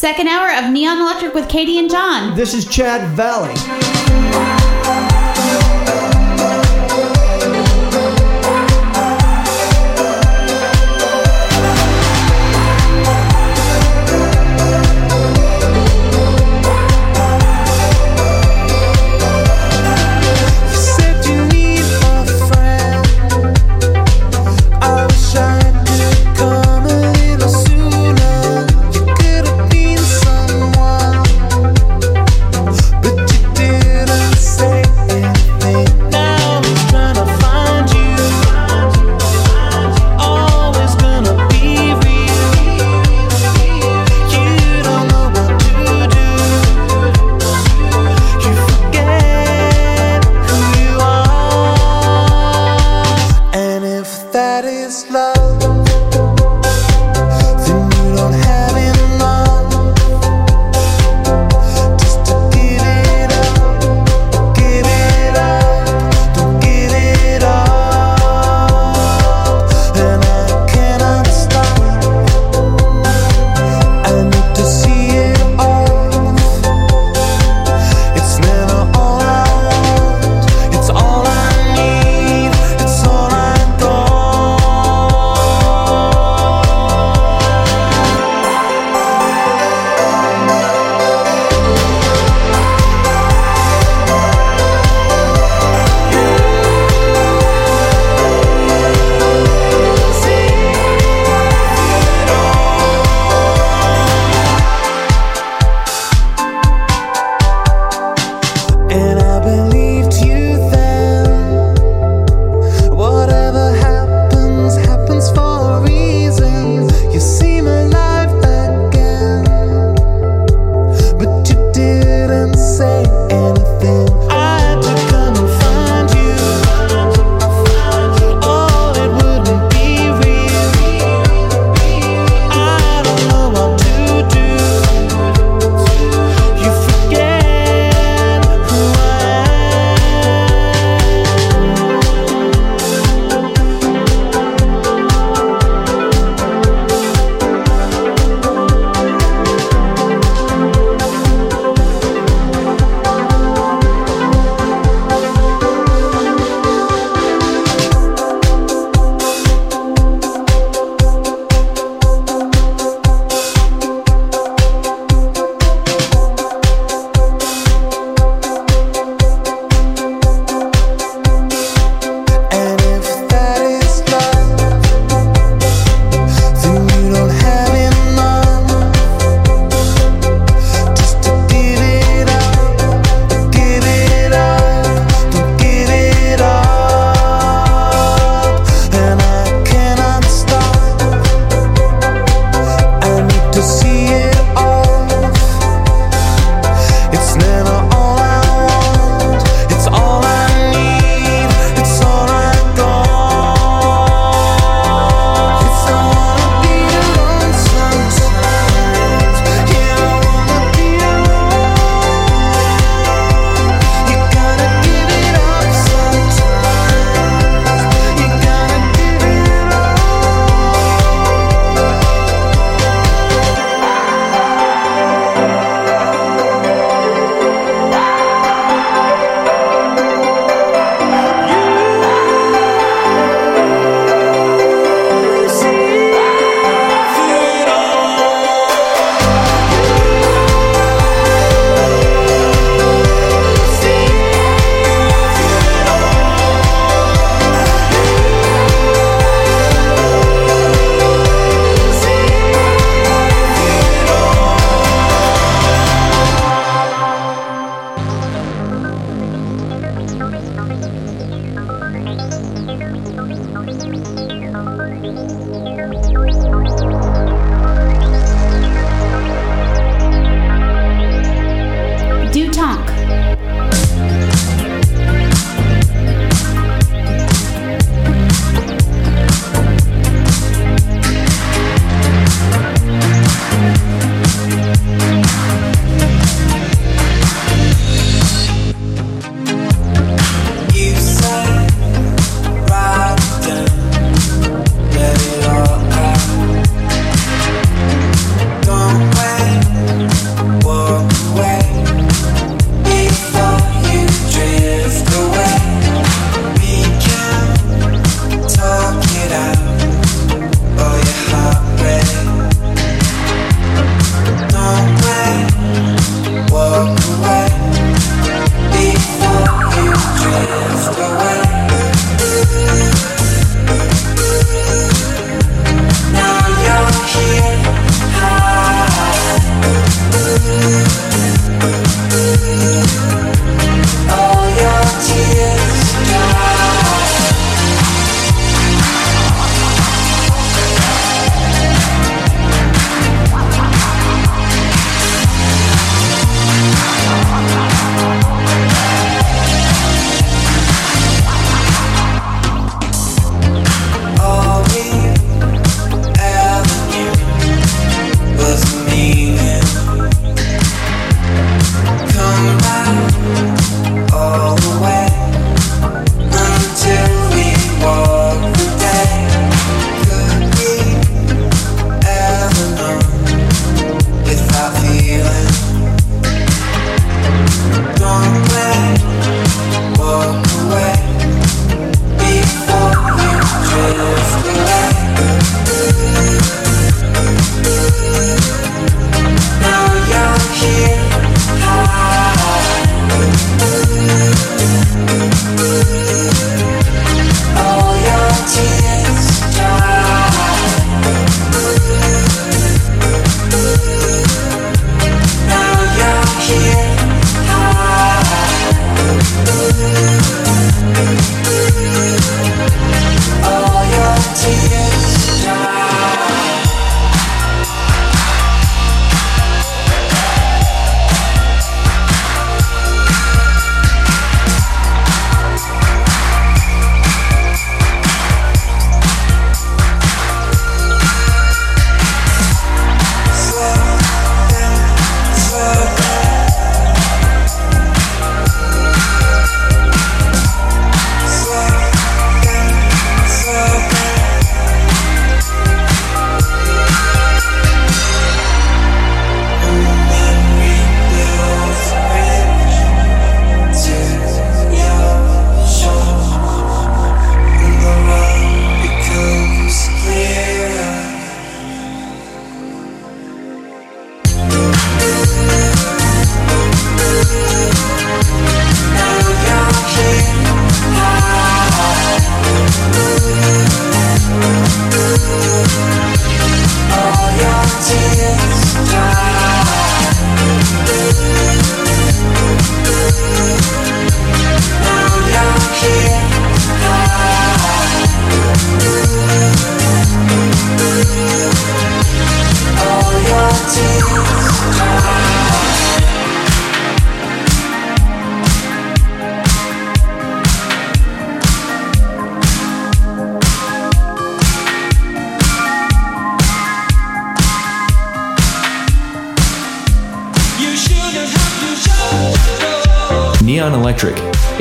Second hour of Neon Electric with Katie and John. This is Chad Valley.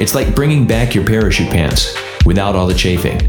It's like bringing back your parachute pants without all the chafing.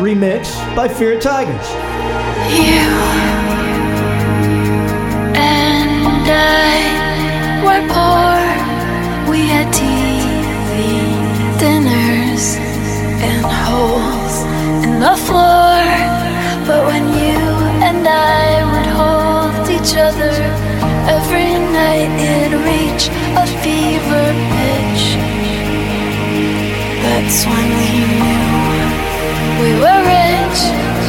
Remix by Fear Tigers. You and I were poor. We had TV dinners and holes in the floor. But when you and I would hold each other every night, it'd reach a fever pitch. That's when we knew we were rich.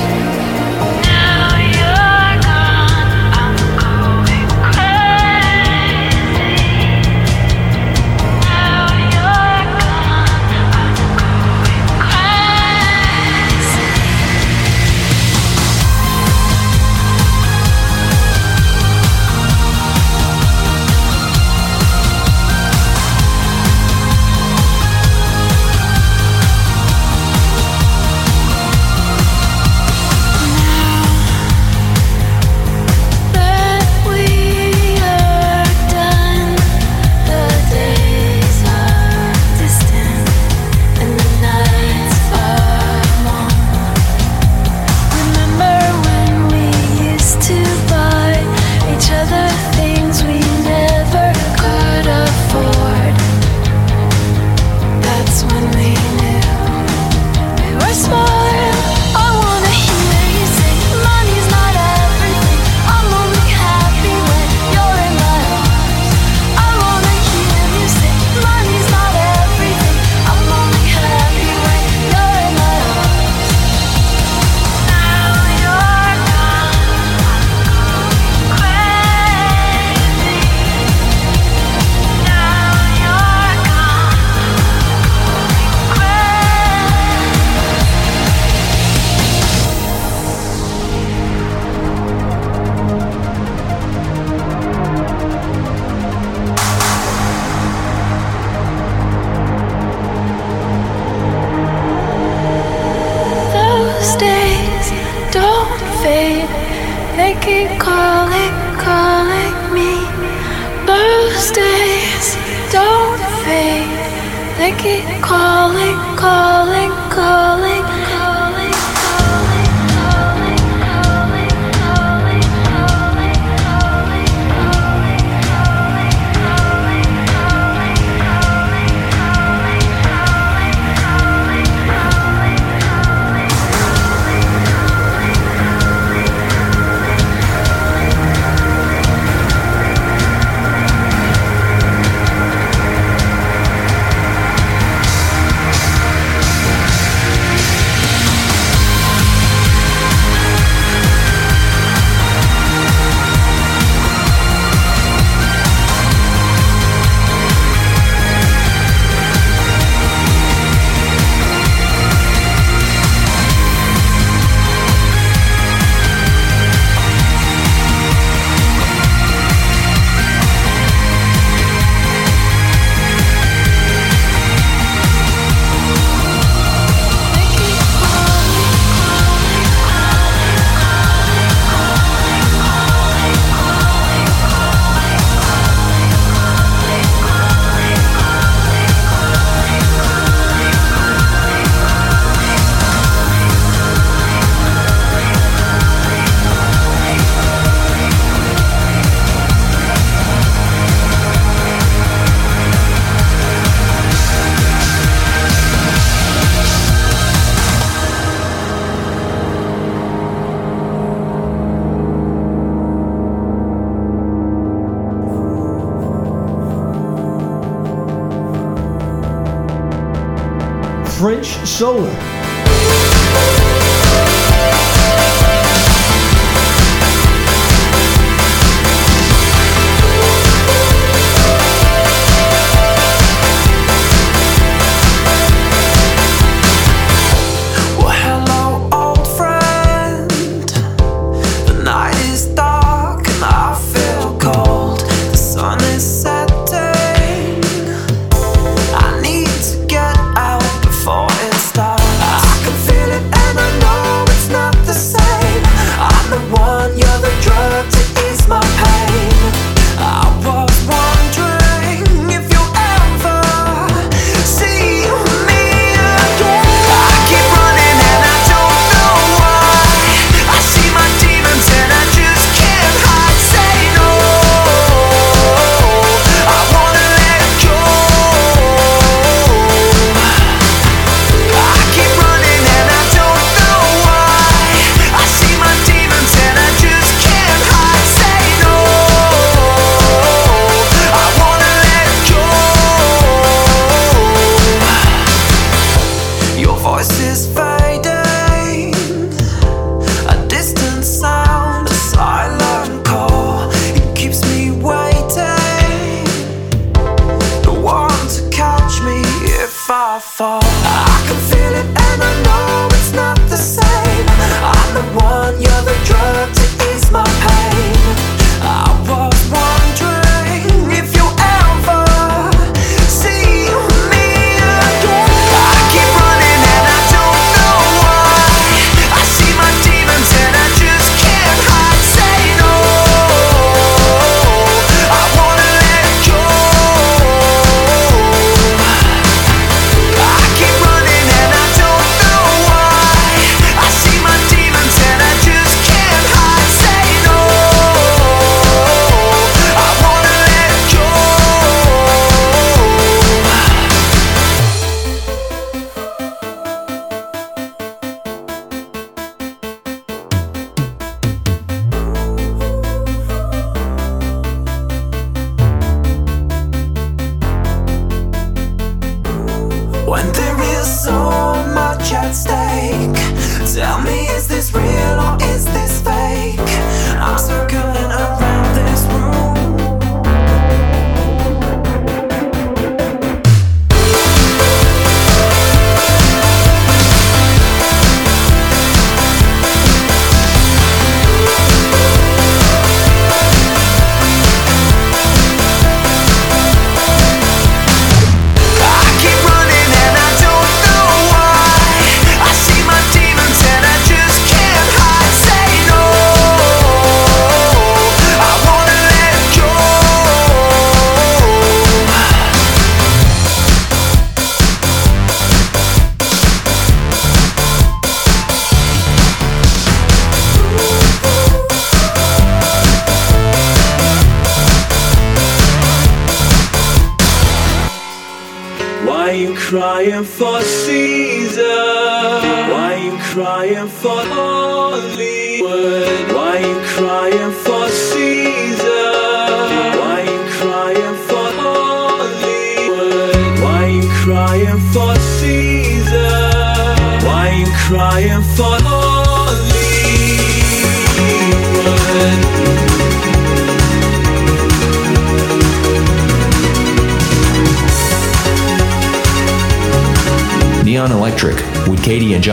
Solar.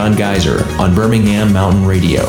John Geyser on Birmingham Mountain Radio.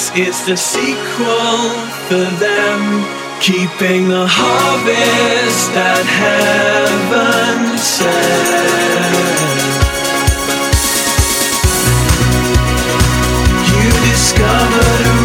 This is the sequel for them, keeping the harvest that heaven sent. You discovered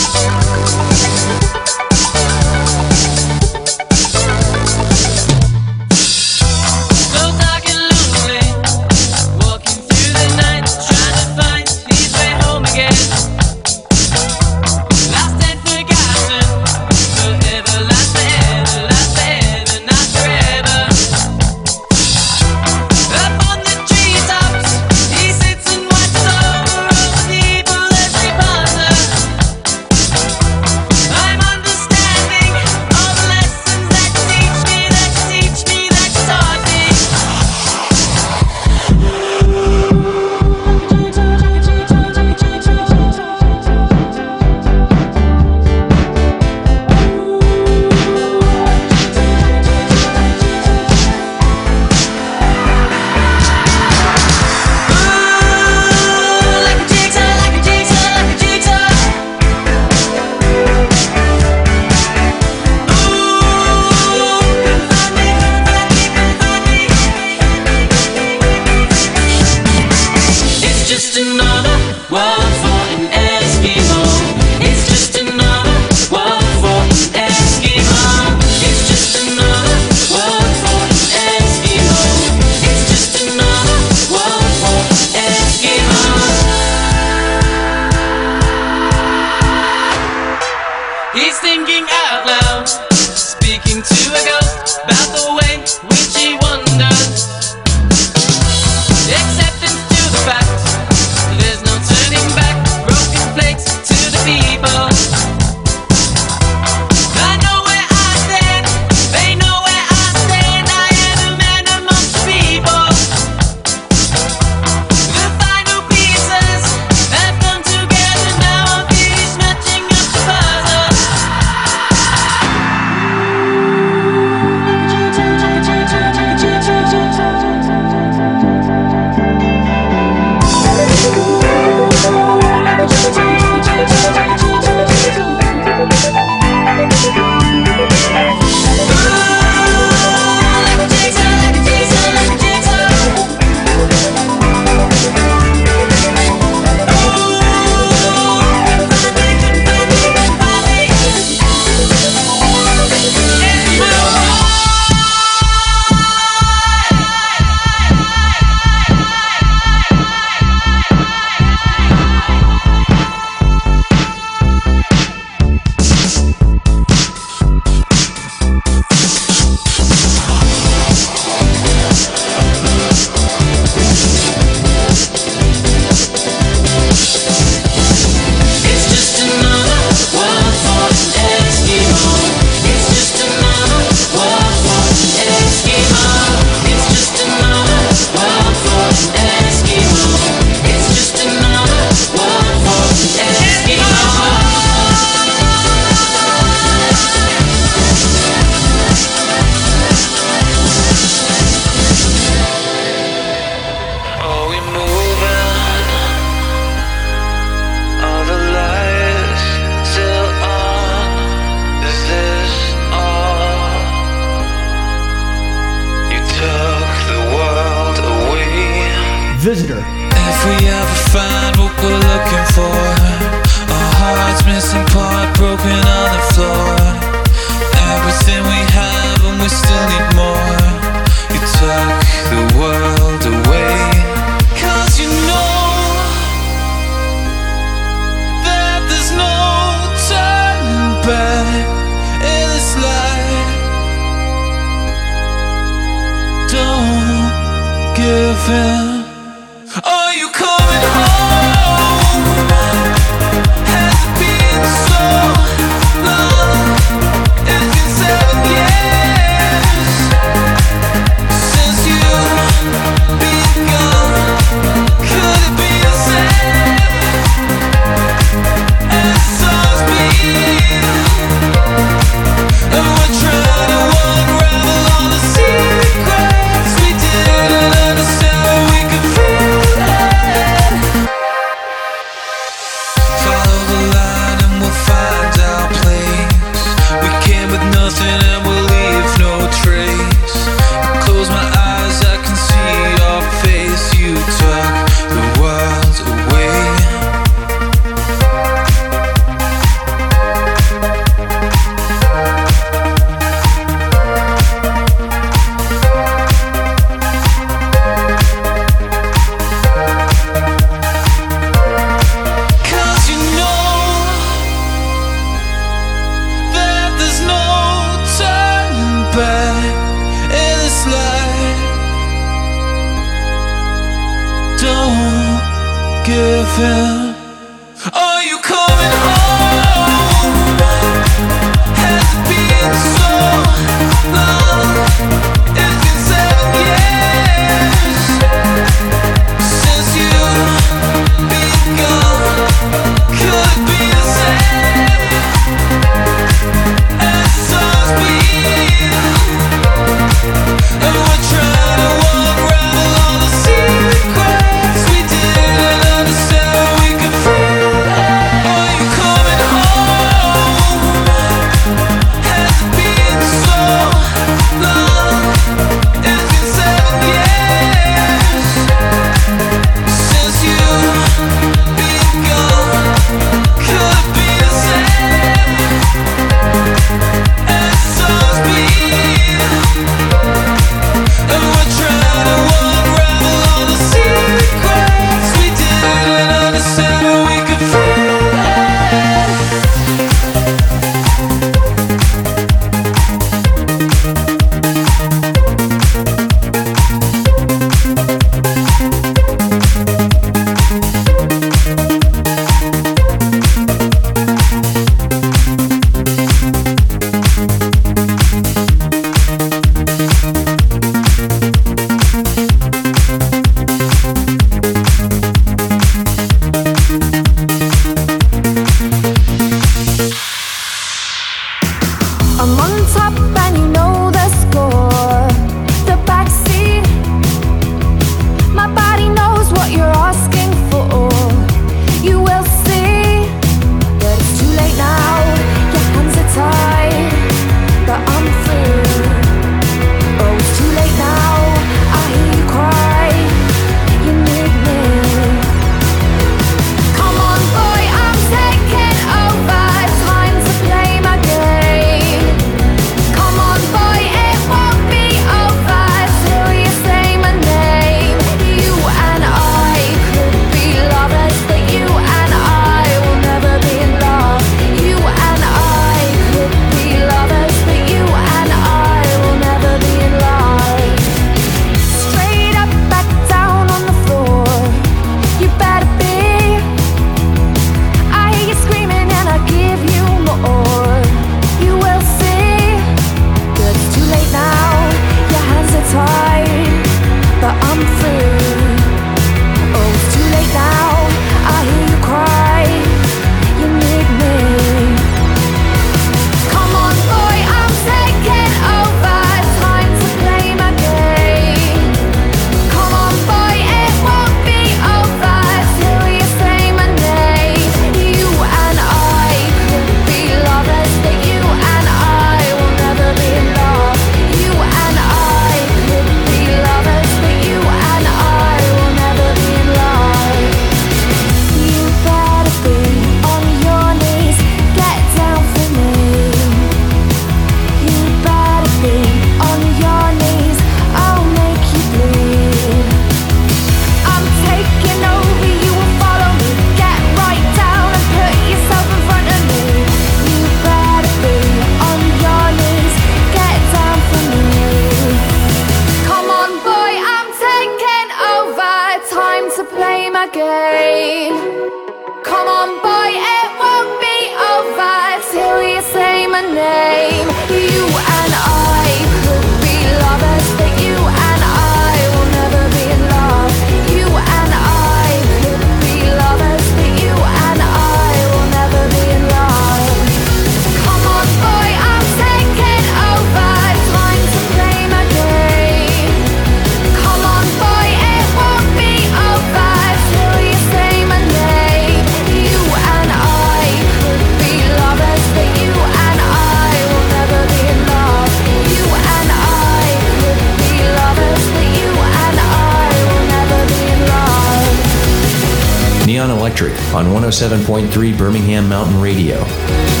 107.3 Birmingham Mountain Radio.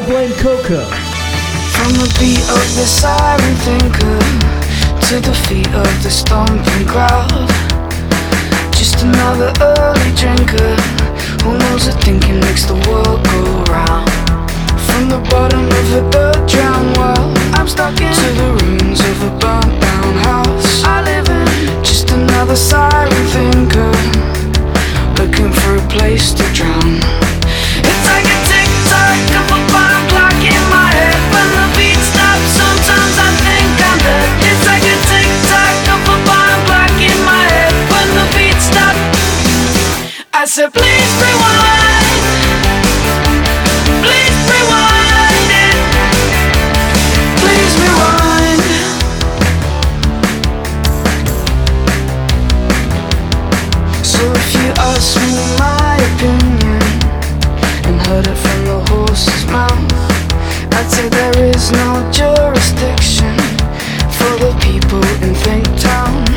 I blame Coco. From the beat of the siren thinker to the feet of the stomping crowd. Just another early drinker who knows a thinking makes the world go round. From the bottom of the third drown well, I'm stuck in to the ruins of a burnt down house. I live in just another siren thinker looking for a place to drown. It's like a tick tock. I said, please rewind. Please rewind it. Please rewind. So if you ask me my opinion and heard it from the horse's mouth, I'd say there is no jurisdiction for the people in Think Town.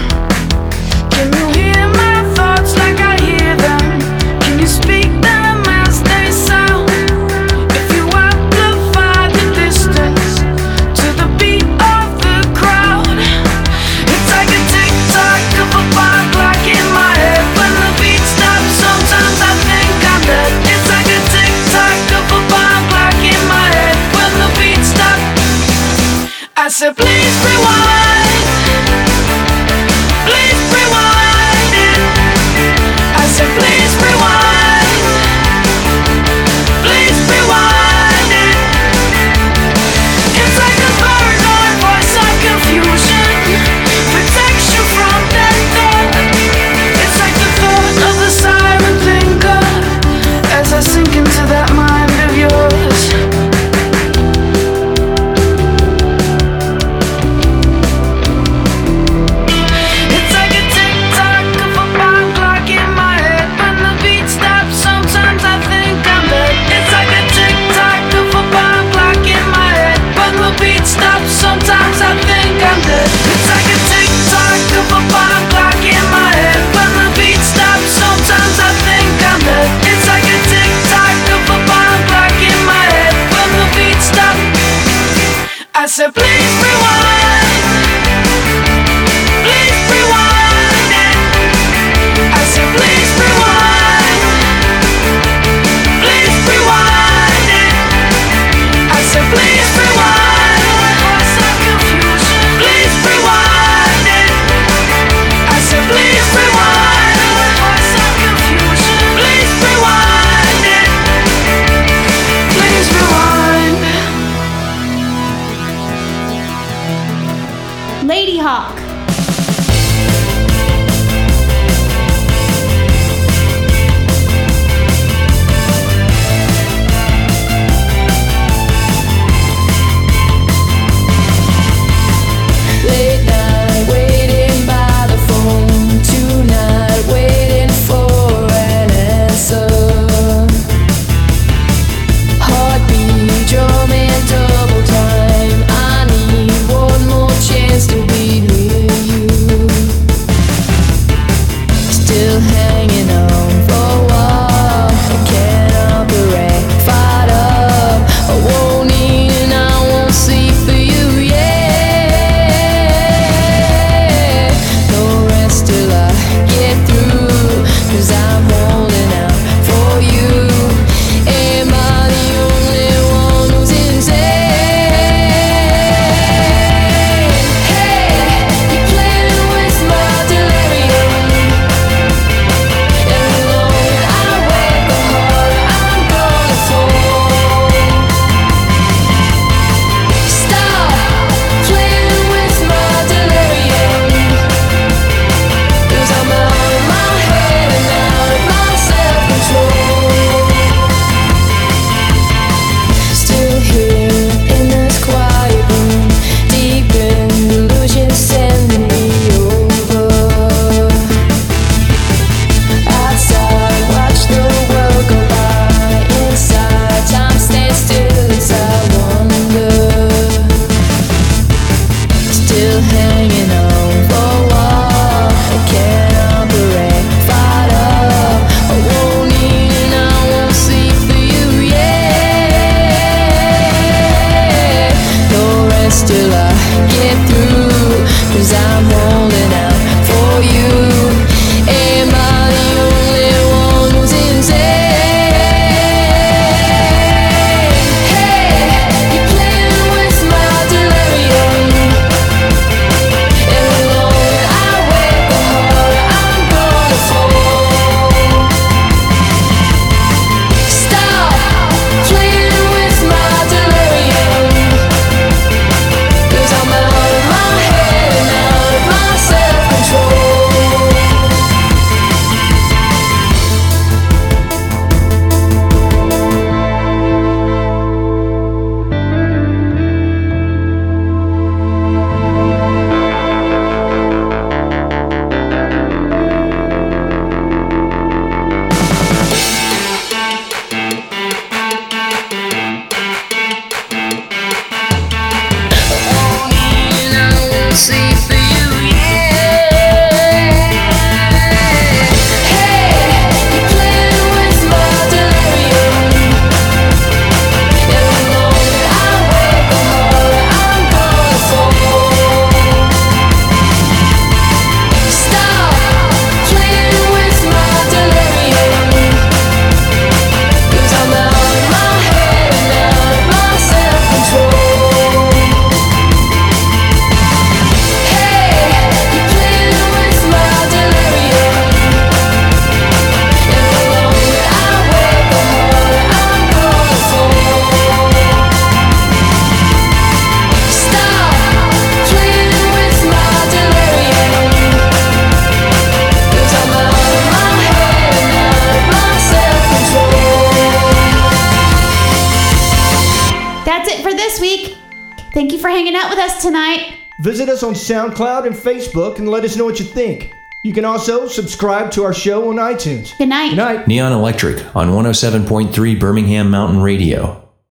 SoundCloud and Facebook and let us know what you think. You can also subscribe to our show on iTunes. Good night. Good night. Neon Electric on 107.3 Birmingham Mountain Radio.